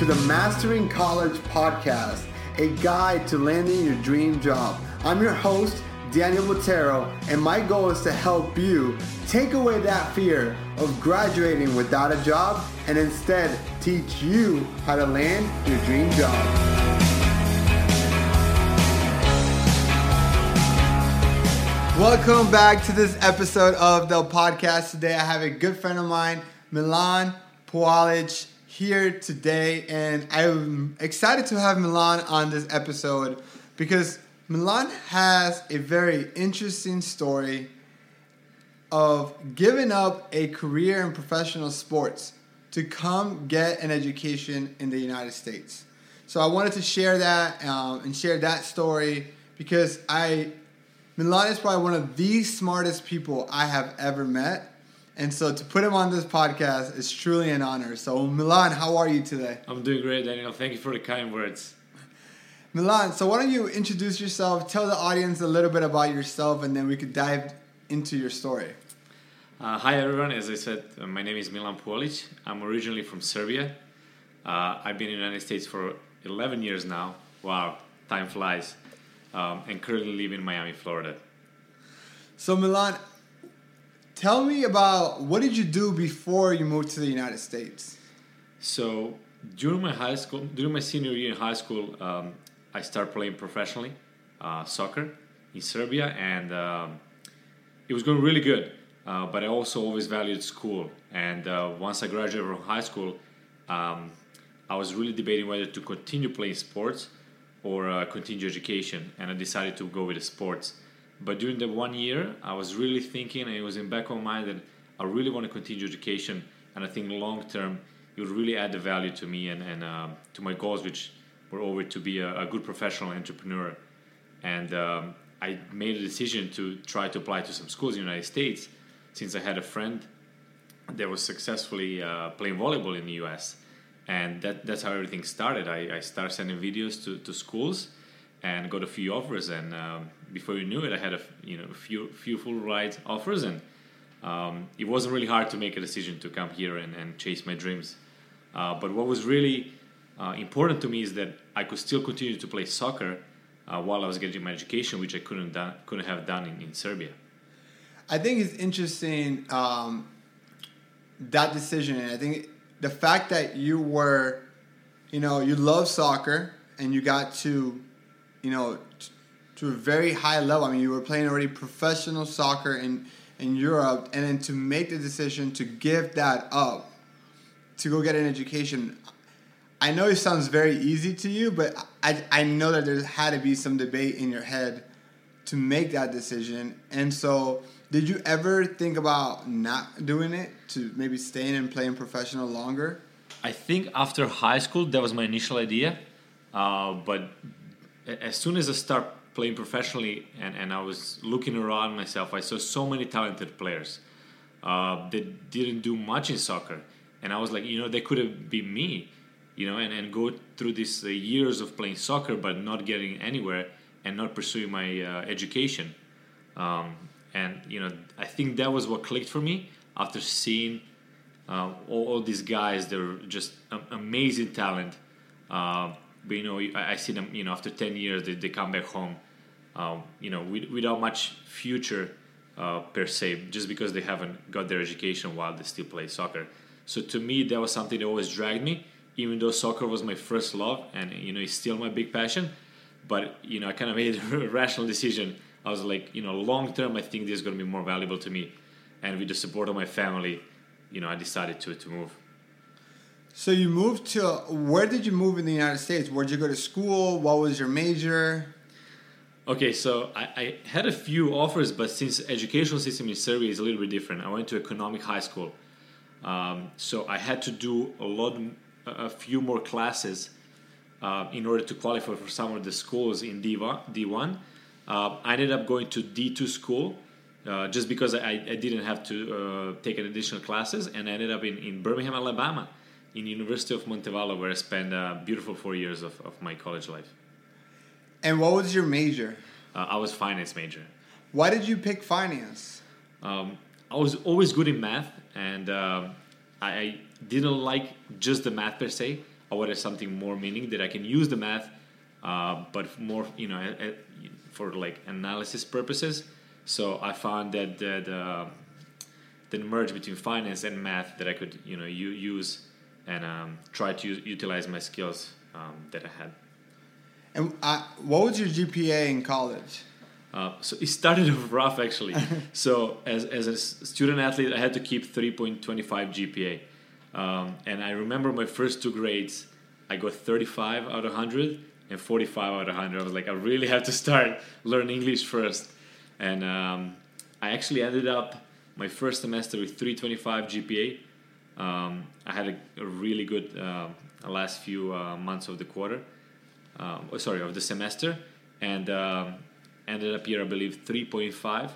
to the Mastering College podcast, a guide to landing your dream job. I'm your host, Daniel Montero, and my goal is to help you take away that fear of graduating without a job and instead teach you how to land your dream job. Welcome back to this episode of the podcast. Today I have a good friend of mine, Milan Pualic, here today, and I'm excited to have Milan on this episode because Milan has a very interesting story of giving up a career in professional sports to come get an education in the United States. So I wanted to share that um, and share that story because I Milan is probably one of the smartest people I have ever met. And so to put him on this podcast is truly an honor. So Milan, how are you today? I'm doing great, Daniel. Thank you for the kind words. Milan, so why don't you introduce yourself, tell the audience a little bit about yourself, and then we could dive into your story. Uh, hi everyone, as I said, uh, my name is Milan Pualic. I'm originally from Serbia. Uh, I've been in the United States for 11 years now. Wow, time flies um, and currently live in Miami, Florida. So Milan, tell me about what did you do before you moved to the United States? So during my high school, during my senior year in high school, um, I started playing professionally uh, soccer in Serbia, and um, it was going really good. Uh, but I also always valued school, and uh, once I graduated from high school, um, I was really debating whether to continue playing sports or uh, continue education, and I decided to go with the sports. But during the one year, I was really thinking, and it was in back of my mind that I really want to continue education, and I think long term it would really add the value to me and, and uh, to my goals, which were over to be a, a good professional entrepreneur. And um, I made a decision to try to apply to some schools in the United States, since I had a friend that was successfully uh, playing volleyball in the U.S and that, that's how everything started. I, I started sending videos to, to schools and got a few offers, and um, before you knew it, I had a you know a few few full ride offers, and um, it wasn't really hard to make a decision to come here and, and chase my dreams. Uh, but what was really uh, important to me is that I could still continue to play soccer uh, while I was getting my education, which I couldn't done, couldn't have done in, in Serbia. I think it's interesting um, that decision. And I think the fact that you were, you know, you love soccer and you got to, you know, t- to a very high level. I mean, you were playing already professional soccer in in Europe, and then to make the decision to give that up to go get an education. I know it sounds very easy to you, but I, I know that there had to be some debate in your head to make that decision. And so, did you ever think about not doing it to maybe staying and playing professional longer? I think after high school that was my initial idea, uh, but as soon as I start playing professionally and, and I was looking around myself, I saw so many talented players uh, that didn't do much in soccer, and I was like, you know, they could have been me, you know, and, and go through these uh, years of playing soccer but not getting anywhere and not pursuing my uh, education. Um, and you know, I think that was what clicked for me after seeing uh, all, all, these guys. They're just amazing talent. But you know, I, I, see them. You know, after ten years, they, they come back home. Um, you know, with, without much future uh, per se, just because they haven't got their education while they still play soccer. So to me, that was something that always dragged me. Even though soccer was my first love, and you know, it's still my big passion. But you know, I kind of made a rational decision I was like, you know, long term, I think this is going to be more valuable to me. And with the support of my family, you know, I decided to, to move. So you moved to, where did you move in the United States? Where did you go to school? What was your major? Okay, so I, I had a few offers, but since educational system in Serbia is a little bit different, I went to economic high school. Um, so I had to do a lot, a few more classes uh, in order to qualify for some of the schools in D1. D1 uh, I ended up going to D2 school uh, just because I, I, didn't have to uh, take an additional classes, and I ended up in, in Birmingham, Alabama, in University of Montevallo, where I spent a beautiful four years of, of my college life. And what was your major? Uh, I was finance major. Why did you pick finance? Um, I was always good in math, and um, I, I didn't like just the math per se. I wanted something more meaning that I can use the math, uh, but more you know for like analysis purposes. So I found that the, the the merge between finance and math that I could you know u- use and um, try to utilize my skills um, that I had. And uh, what was your GPA in college? Uh, so it started off rough actually. so as, as a student athlete, I had to keep 3.25 GPA. Um, and I remember my first two grades, I got 35 out of 100 and 45 out of 100. I was like, I really have to start learning English first. And um, I actually ended up my first semester with 325 GPA. Um, I had a, a really good uh, last few uh, months of the quarter um, oh, sorry, of the semester, and um, ended up here, I believe, 3.5,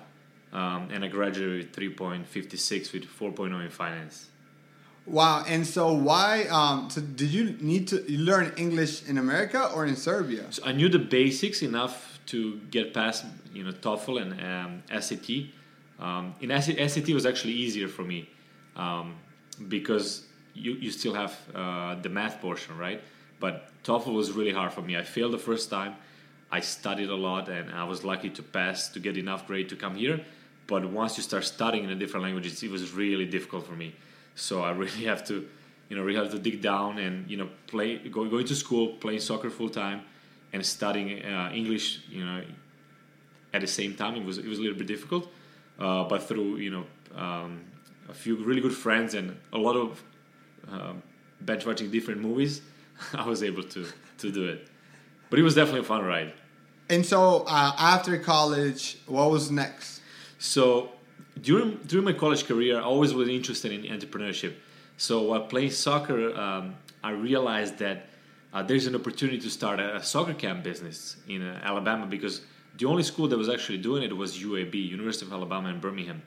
um, and I graduated with 3.56 with 4.0 in finance. Wow. And so why? Um, so did you need to you learn English in America or in Serbia? So I knew the basics enough to get past, you know, TOEFL and um, SAT. Um, in SAT, SAT was actually easier for me um, because you, you still have uh, the math portion, right? But TOEFL was really hard for me. I failed the first time. I studied a lot and I was lucky to pass to get enough grade to come here. But once you start studying in a different language, it was really difficult for me. So I really have to, you know, really have to dig down and you know play, go, going to school, playing soccer full time, and studying uh, English, you know, at the same time. It was it was a little bit difficult, uh, but through you know um, a few really good friends and a lot of bench watching different movies, I was able to to do it. But it was definitely a fun ride. And so uh, after college, what was next? So during during my college career, I always was interested in entrepreneurship. So while playing soccer, um, I realized that uh, there's an opportunity to start a, a soccer camp business in uh, Alabama because the only school that was actually doing it was UAB, University of Alabama in Birmingham,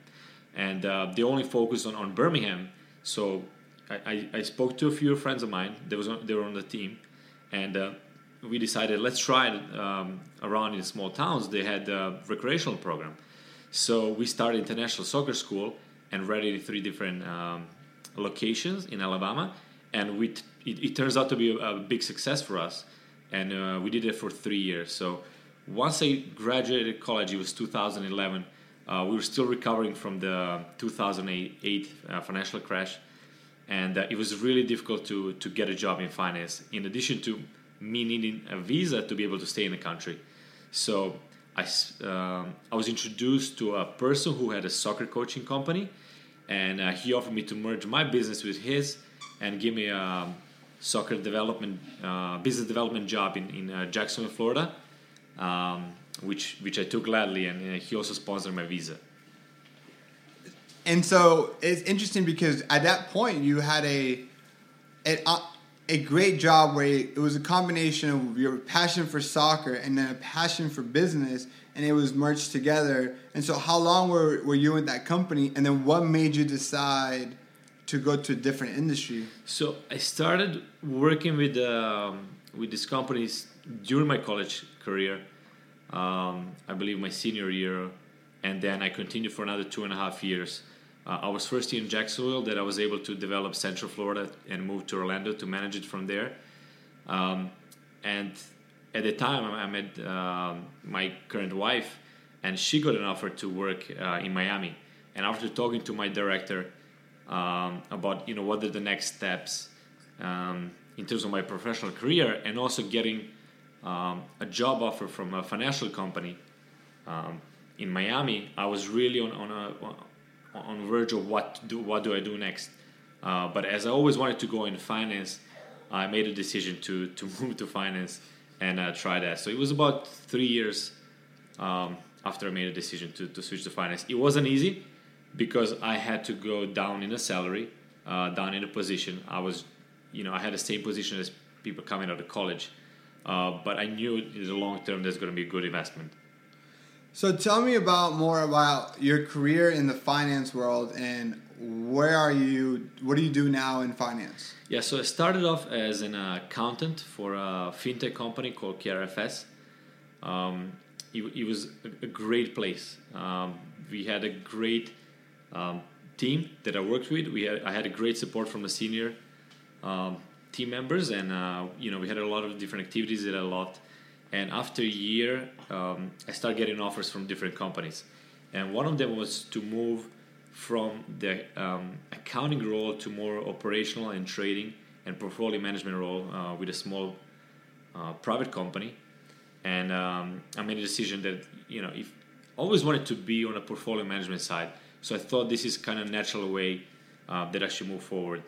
and uh, they only focused on, on Birmingham. So I, I, I spoke to a few friends of mine. They was on, they were on the team, and uh, we decided let's try it um, around in small towns. They had a recreational program. So we started international soccer school and in three different um, locations in Alabama, and we t- it, it turns out to be a, a big success for us, and uh, we did it for three years. So once I graduated college, it was 2011. Uh, we were still recovering from the 2008 uh, financial crash, and uh, it was really difficult to to get a job in finance. In addition to me needing a visa to be able to stay in the country, so I, um, I was introduced to a person who had a soccer coaching company, and uh, he offered me to merge my business with his and give me a soccer development uh, business development job in, in uh, Jacksonville, Florida, um, which which I took gladly, and uh, he also sponsored my visa. And so it's interesting because at that point you had a a, a great job where it was a combination of your passion for soccer and then a passion for business, and it was merged together. And so, how long were, were you in that company? And then, what made you decide to go to a different industry? So I started working with um, with these companies during my college career. Um, I believe my senior year, and then I continued for another two and a half years. Uh, I was first in Jacksonville that I was able to develop Central Florida and move to Orlando to manage it from there. Um, and at the time, I met um my current wife, and she got an offer to work uh, in Miami. And after talking to my director um, about you know what are the next steps um, in terms of my professional career, and also getting um, a job offer from a financial company um, in Miami, I was really on on a on verge of what do what do I do next. Uh, but as I always wanted to go in finance, I made a decision to to move to finance and uh, try that. So it was about three years um, after I made a decision to, to switch to finance. It wasn't easy because I had to go down in a salary, uh, down in a position. I was, you know, I had the same position as people coming out of college, uh, but I knew in the long term there's going to be a good investment. So, tell me about more about your career in the finance world and where are you? What do you do now in finance? Yeah, so I started off as an accountant for a fintech company called KRFS. Um, it, it was a, a great place. Um, we had a great um, team that I worked with. We had, I had a great support from the senior um, team members, and uh, you know we had a lot of different activities, did a lot. And after a year, um, I started getting offers from different companies, and one of them was to move from the um, accounting role to more operational and trading and portfolio management role uh, with a small uh, private company. And um, I made a decision that you know if always wanted to be on a portfolio management side, so I thought this is kind of natural way uh, that I should move forward.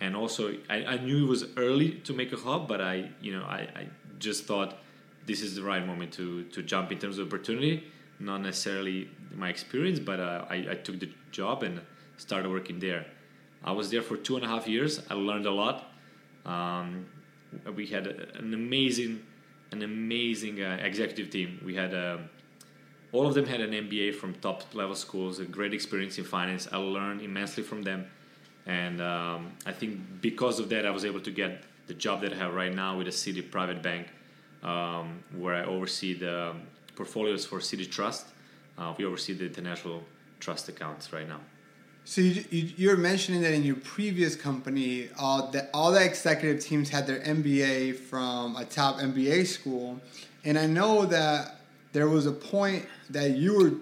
And also, I, I knew it was early to make a hub, but I you know I, I just thought this is the right moment to to jump in terms of opportunity not necessarily my experience, but uh, I, I, took the job and started working there. I was there for two and a half years. I learned a lot. Um, we had an amazing, an amazing uh, executive team. We had uh, all of them had an MBA from top level schools, a great experience in finance. I learned immensely from them, and um, I think because of that, I was able to get the job that I have right now with a Citi Private Bank, um, where I oversee the portfolios for Citi Trust. Uh, we oversee the international trust accounts right now. So you, you, are mentioning that in your previous company, uh, that all the executive teams had their MBA from a top MBA school, and I know that there was a point that you were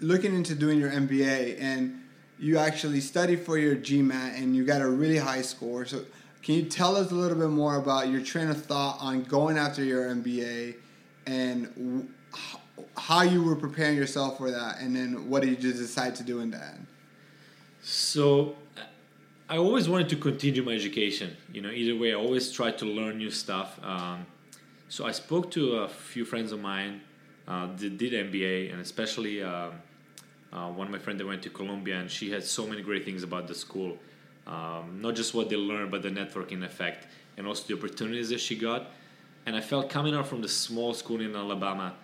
looking into doing your MBA, and you actually studied for your GMAT, and you got a really high score. So can you tell us a little bit more about your train of thought on going after your MBA? and how you were preparing yourself for that, and then what did you just decide to do in that? So, I always wanted to continue my education. You know, either way, I always tried to learn new stuff. Um, so I spoke to a few friends of mine uh, that did MBA, and especially uh, uh, one of my friends that went to Columbia, and she had so many great things about the school. Um, not just what they learned, but the networking effect, and also the opportunities that she got and I felt coming out from the small school in Alabama,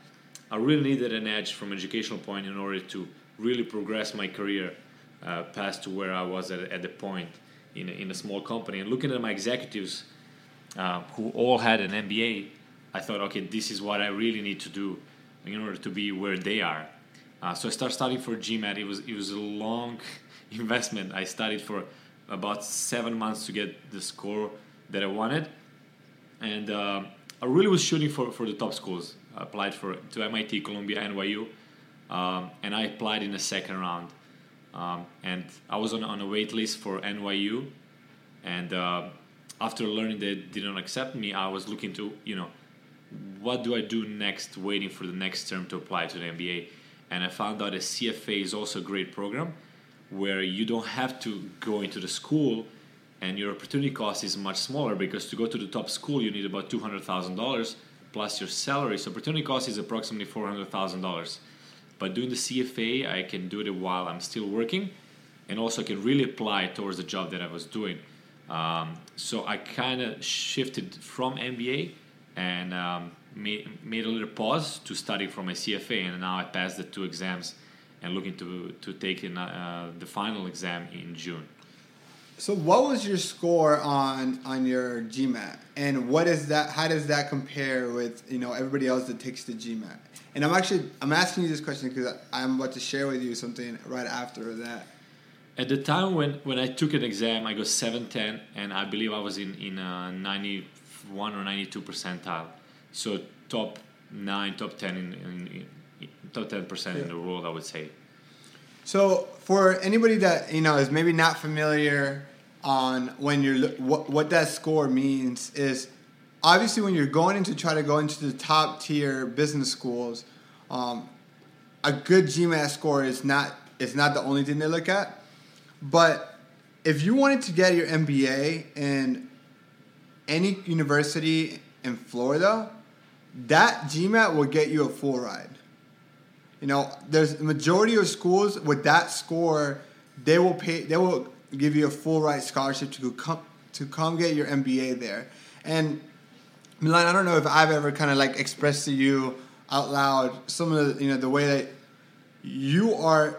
I really needed an edge from educational point in order to really progress my career uh, past to where I was at, at the point in a, in a small company. And looking at my executives uh, who all had an MBA, I thought, okay, this is what I really need to do in order to be where they are. Uh, so I started studying for GMAT. It was it was a long investment. I studied for about seven months to get the score that I wanted, and uh, I really was shooting for, for the top schools. I applied for to MIT, Columbia, NYU, um, and I applied in the second round. Um, and I was on, on a wait list for NYU, and uh, after learning they didn't accept me, I was looking to you know what do I do next, waiting for the next term to apply to the MBA. And I found out a CFA is also a great program where you don't have to go into the school and your opportunity cost is much smaller because to go to the top school you need about $200,000 plus your salary. So opportunity cost is approximately $400,000. But doing the CFA, I can do it while I'm still working and also I can really apply towards the job that I was doing. Um, so I kind of shifted from MBA and um, made, made a little pause to study for my CFA, and now I passed the two exams and looking to to take in, uh, the final exam in June. So, what was your score on on your GMAT, and what is that? How does that compare with you know everybody else that takes the GMAT? And I'm actually I'm asking you this question because I'm about to share with you something right after that. At the time when, when I took an exam, I got 710, and I believe I was in in a 91 or 92 percentile, so top nine, top 10 in, in, in top 10 percent yeah. in the world, I would say. So for anybody that you know is maybe not familiar on when you're what what that score means is obviously when you're going into try to go into the top tier business schools, um, a good GMAT score is not is not the only thing they look at, but if you wanted to get your MBA in any university in Florida, that GMAT will get you a full ride. You know, there's the majority of schools with that score, they will pay. They will give you a full ride scholarship to come to come get your MBA there. And Milan, I don't know if I've ever kind of like expressed to you out loud some of the you know the way that you are.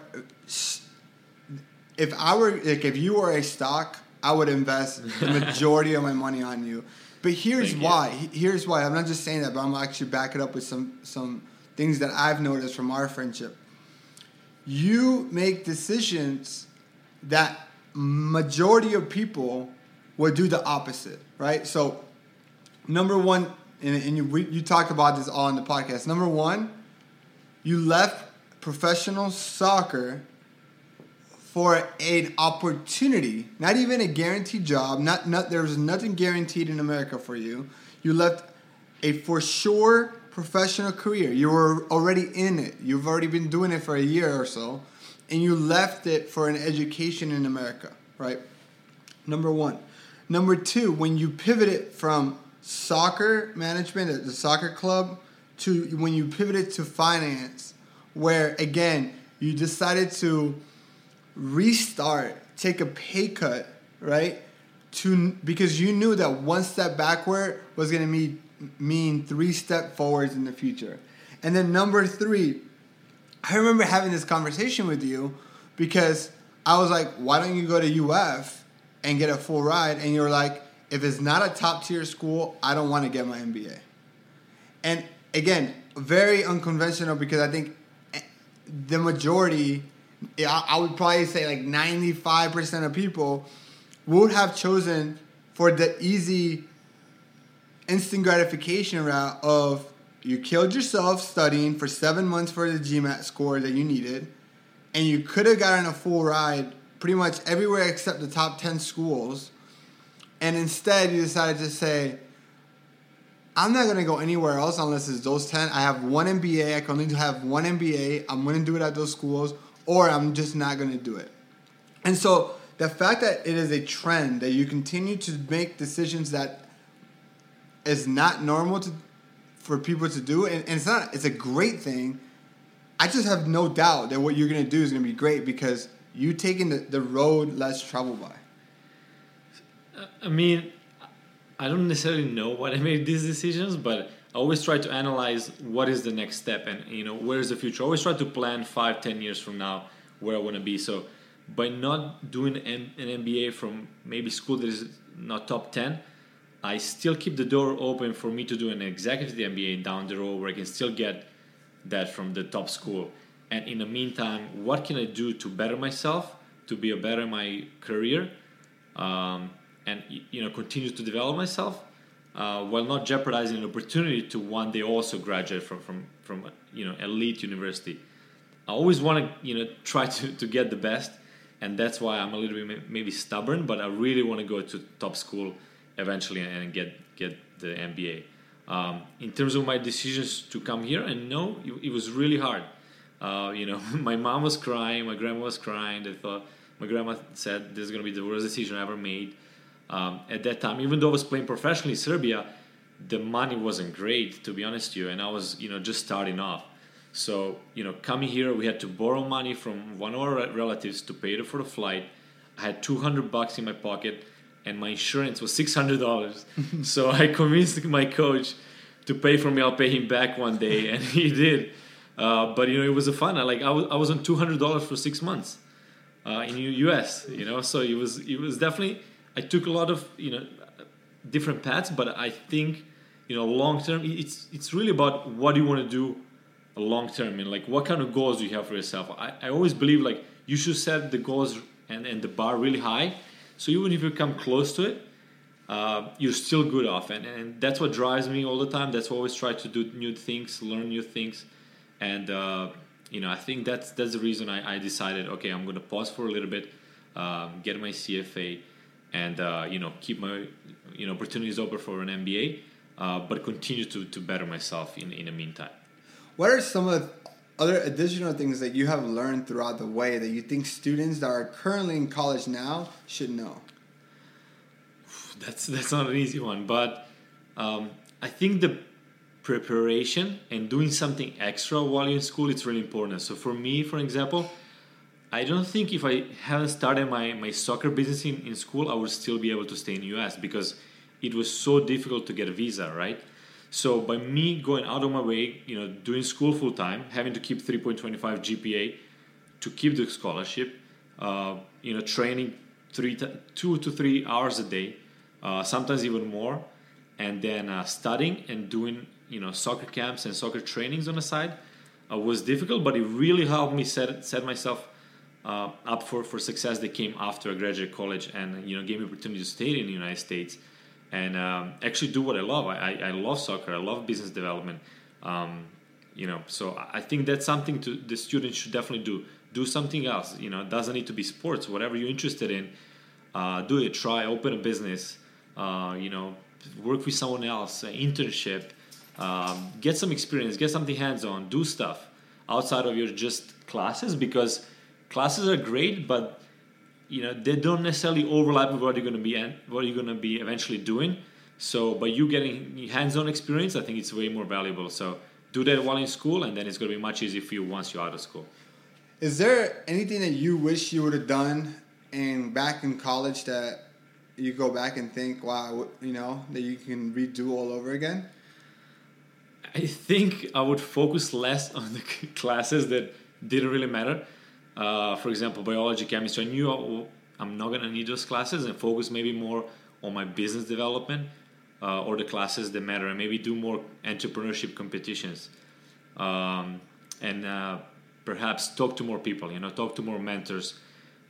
If I were like if you were a stock, I would invest the majority of my money on you. But here's Thank why. You. Here's why. I'm not just saying that, but I'm actually back it up with some some things that I've noticed from our friendship. You make decisions that majority of people would do the opposite, right? So, number one, and, and you, we, you talked about this all in the podcast. Number one, you left professional soccer for an opportunity, not even a guaranteed job. Not, not there's nothing guaranteed in America for you. You left a for sure professional career. You were already in it. You've already been doing it for a year or so, and you left it for an education in America, right? Number one. Number two, when you pivoted from soccer management at the soccer club to when you pivoted to finance, where again you decided to restart, take a pay cut, right? To because you knew that one step backward was gonna mean mean three step forwards in the future. And then number three, I remember having this conversation with you because I was like, why don't you go to UF and get a full ride? And you're like, if it's not a top tier school, I don't want to get my MBA. And again, very unconventional because I think eh, the majority, I would probably say like 95% of people would have chosen for the easy instant gratification route of you killed yourself studying for seven months for the GMAT score that you needed, and you could have gotten a full ride pretty much everywhere except the top 10 schools, and instead you decided to say, I'm not gonna go anywhere else unless it's those 10. I have one MBA, I can only have one MBA, I'm gonna do it at those schools, or I'm just not gonna do it. And so the fact that it is a trend that you continue to make decisions that is not normal to for people to do, and, and it's not. It's a great thing. I just have no doubt that what you're gonna do is gonna be great because you taking the, the road less traveled by. I mean, I don't necessarily know why I made these decisions, but I always try to analyze what is the next step and you know where is the future. I always try to plan five, ten years from now where I want to be. So by not doing an MBA from maybe school that is not top ten, I still keep the door open for me to do an executive MBA down the road where I can still get that from the top school. And in the meantime, what can I do to better myself, to be a better in my career, um, and you know continue to develop myself, uh, while not jeopardizing an opportunity to one day also graduate from from from you know elite university. I always want to you know try to, to get the best, and that's why I'm a little bit maybe stubborn, but I really want to go to top school eventually and get get the MBA. Um, in terms of my decisions to come here, and no, it, it was really hard. Uh, you know, my mom was crying, my grandma was crying. They thought my grandma said this is going to be the worst decision I ever made. Um, at that time, even though I was playing professionally in Serbia, the money wasn't great, to be honest with you, and I was you know just starting off. So you know, coming here, we had to borrow money from one of our relatives to pay for the flight. I had 200 bucks in my pocket and my insurance was six hundred dollars. so I convinced my coach to pay for me. I'll pay him back one day, and he did. Uh, but you know, it was a fun. I like I was I was on two hundred dollars for six months uh, in the U.S. You know, so it was it was definitely. I took a lot of you know different paths, but I think you know long term it's it's really about what you want to do long term and like what kind of goals do you have for yourself. I, I always believe like you should set the goals and, and the bar really high so even if you come close to it, uh, you're still good off, and, and that's what drives me all the time. That's why I always try to do new things, learn new things, and uh, you know I think that's that's the reason I, I decided okay I'm going to pause for a little bit, um, get my CFA, and uh, you know keep my you know opportunities open for an MBA, uh, but continue to, to better myself in in the meantime. What are some of other additional things that you have learned throughout the way that you think students that are currently in college now should know? That's that's not an easy one, but um, I think the preparation and doing something extra while you're in school it's really important. So for me, for example, I don't think if I hadn't started my, my soccer business in, in school, I would still be able to stay in the US because it was so difficult to get a visa, right? So by me going out of my way, you know, doing school full time, having to keep 3.25 GPA to keep the scholarship, uh, you know, training three, two to three hours a day, uh, sometimes even more, and then uh, studying and doing, you know, soccer camps and soccer trainings on the side uh, was difficult, but it really helped me set set myself uh, up for, for success that came after I graduated college and you know gave me opportunity to stay in the United States and um, actually do what I love. I, I, I, love soccer. I love business development. Um, you know, so I think that's something to the students should definitely do. Do something else. You know, it doesn't need to be sports. Whatever you're interested in, uh, do it. Try. Open a business. Uh, you know, work with someone else. internship. Um, get some experience. Get something hands-on. Do stuff outside of your just classes because classes are great, but you know they don't necessarily overlap with what you're going to be and what you're going to be eventually doing. So, by you getting hands-on experience, I think it's way more valuable. So, do that while in school, and then it's going to be much easier for you once you're out of school. Is there anything that you wish you would have done in back in college that you go back and think, wow, you know, that you can redo all over again? I think I would focus less on the classes that didn't really matter. Uh, for example, biology, chemistry. I knew I'm not gonna need those classes and focus maybe more on my business development uh, or the classes that matter, and maybe do more entrepreneurship competitions, um, and uh, perhaps talk to more people. You know, talk to more mentors.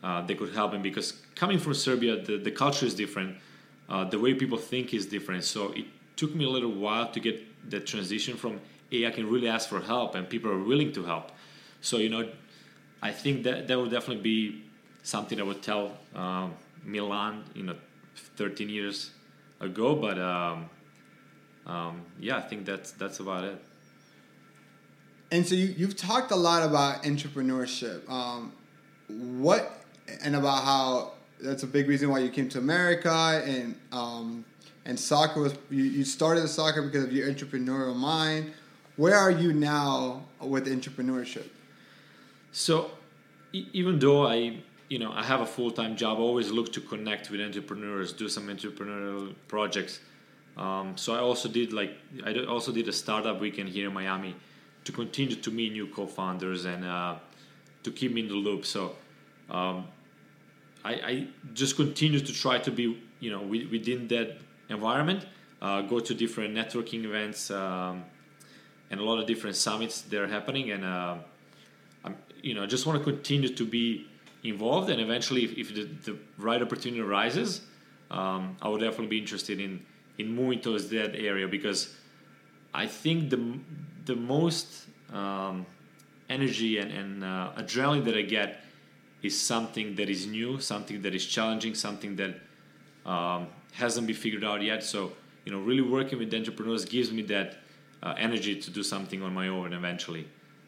Uh, they could help me because coming from Serbia, the, the culture is different. Uh, the way people think is different. So it took me a little while to get the transition from hey, I can really ask for help and people are willing to help. So you know, I think that that would definitely be something I would tell um, Milan, you know, 13 years ago. But um, um, yeah, I think that's that's about it. And so you, you've talked a lot about entrepreneurship. Um, what and about how that's a big reason why you came to America and um, and soccer was you, you started soccer because of your entrepreneurial mind. Where are you now with entrepreneurship? So, e- even though I you know I have a full time job, I always look to connect with entrepreneurs, do some entrepreneurial projects. Um, so I also did like I also did a startup weekend here in Miami to continue to meet new co-founders and uh, to keep me in the loop. So um, I, I, just continue to try to be you know within that environment. Uh, go to different networking events um, and a lot of different summits that are happening, and uh, you know, just want to continue to be involved. And eventually, if, if the, the, right opportunity arises, um, I would definitely be interested in in moving towards that area because I think the the most um, energy and, and uh, adrenaline that I get is something that is new, something that is challenging, something that um, hasn't been figured out yet. So, you know, really working with entrepreneurs gives me that uh, energy to do something on my own eventually,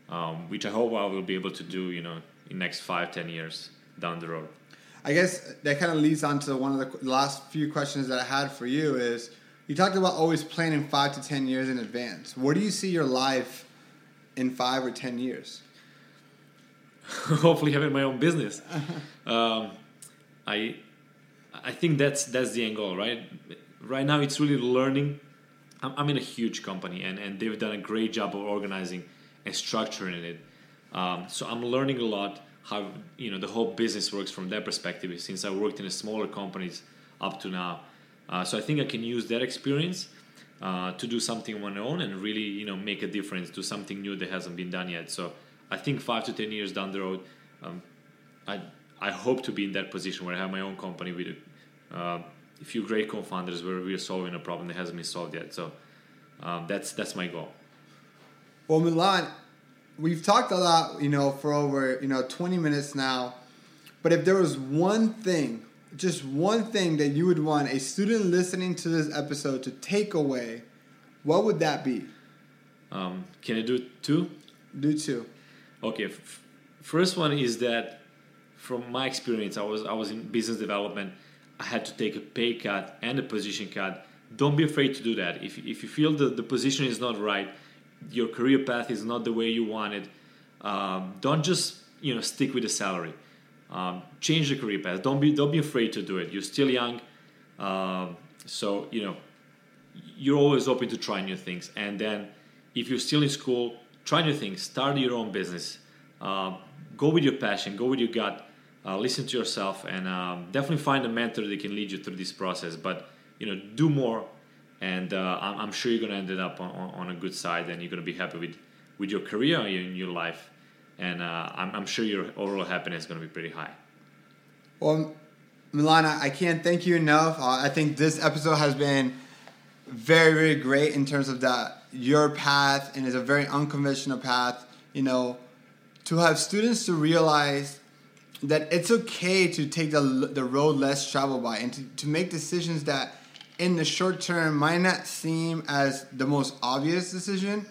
um, which I hope I will be able to do, you know, in next five, ten years down the road. I guess that kind of leads on to one of the last few questions that I had for you is you talked about always planning five to ten years in advance. Where do you see your life in five or ten years? Hopefully, having my own business. um, I I think that's that's the end goal, right? Right now, it's really learning. I'm, I'm in a huge company, and, and they've done a great job of organizing and structuring it. Um, so I'm learning a lot how you know the whole business works from that perspective. Since I worked in a smaller companies up to now, uh, so I think I can use that experience uh, to do something on my own and really you know make a difference, do something new that hasn't been done yet. So I think five to ten years down the road, um, I I hope to be in that position where I have my own company with a, uh, a few great co-founders where we are solving a problem that hasn't been solved yet. So um, that's that's my goal. Well, Milan, we've talked a lot, you know, for over you know 20 minutes now. But if there was one thing, just one thing that you would want a student listening to this episode to take away, what would that be? Um, can I do two? Do two. Okay. F- first one is that from my experience, I was I was in business development. I had to take a pay cut and a position cut. Don't be afraid to do that. If, if you feel that the position is not right, your career path is not the way you want it, um, don't just you know stick with the salary. Um, change the career path. Don't be don't be afraid to do it. You're still young, um, so you know you're always open to try new things. And then if you're still in school, try new things. Start your own business. Uh, go with your passion. Go with your gut. Uh, listen to yourself, and um, definitely find a mentor that can lead you through this process. But you know, do more, and uh, I'm, I'm, sure you're gonna end up on, on, a good side, and you're gonna be happy with with your career and your life. and uh, I'm, I'm sure your overall happiness is to be pretty high. Well, Milana, I can't thank you enough. Uh, I think this episode has been very, very great in terms of that your path, and it's a very unconventional path. You know, to have students to realize that it's okay to take the the road less traveled by, and to, to make decisions that, in the short term, might not seem as the most obvious decision,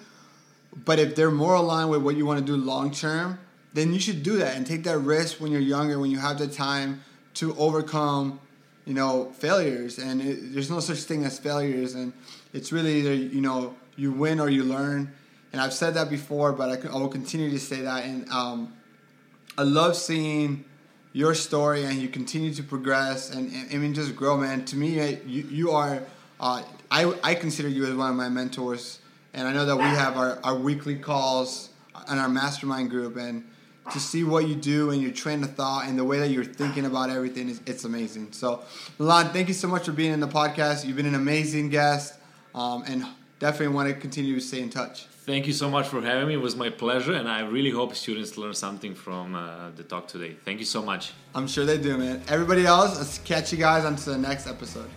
but if they're more aligned with what you want to do long term, then you should do that and take that risk when you're younger, when you have the time to overcome, you know, failures. And it, there's no such thing as failures, and it's really either you know you win or you learn. And I've said that before, but I, I will continue to say that. And um, I love seeing your story and you continue to progress and, and I mean just grow, man. To me, you you are. Uh, I I consider you as one of my mentors, and I know that we have our, our weekly calls and our mastermind group and to see what you do and your train of thought and the way that you're thinking about everything is it's amazing. So, Milan, thank you so much for being in the podcast. You've been an amazing guest, um, and definitely want to continue to stay in touch. Thank you so much for having me. It was my pleasure, and I really hope students learn something from uh, the talk today. Thank you so much. I'm sure they do, man. Everybody else, let's catch you guys on to the next episode.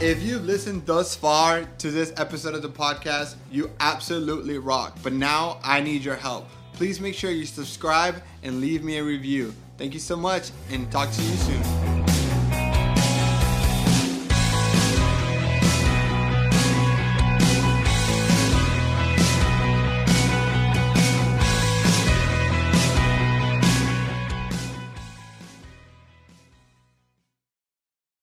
If you've listened thus far to this episode of the podcast, you absolutely rock. But now I need your help. Please make sure you subscribe and leave me a review. Thank you so much, and talk to you soon.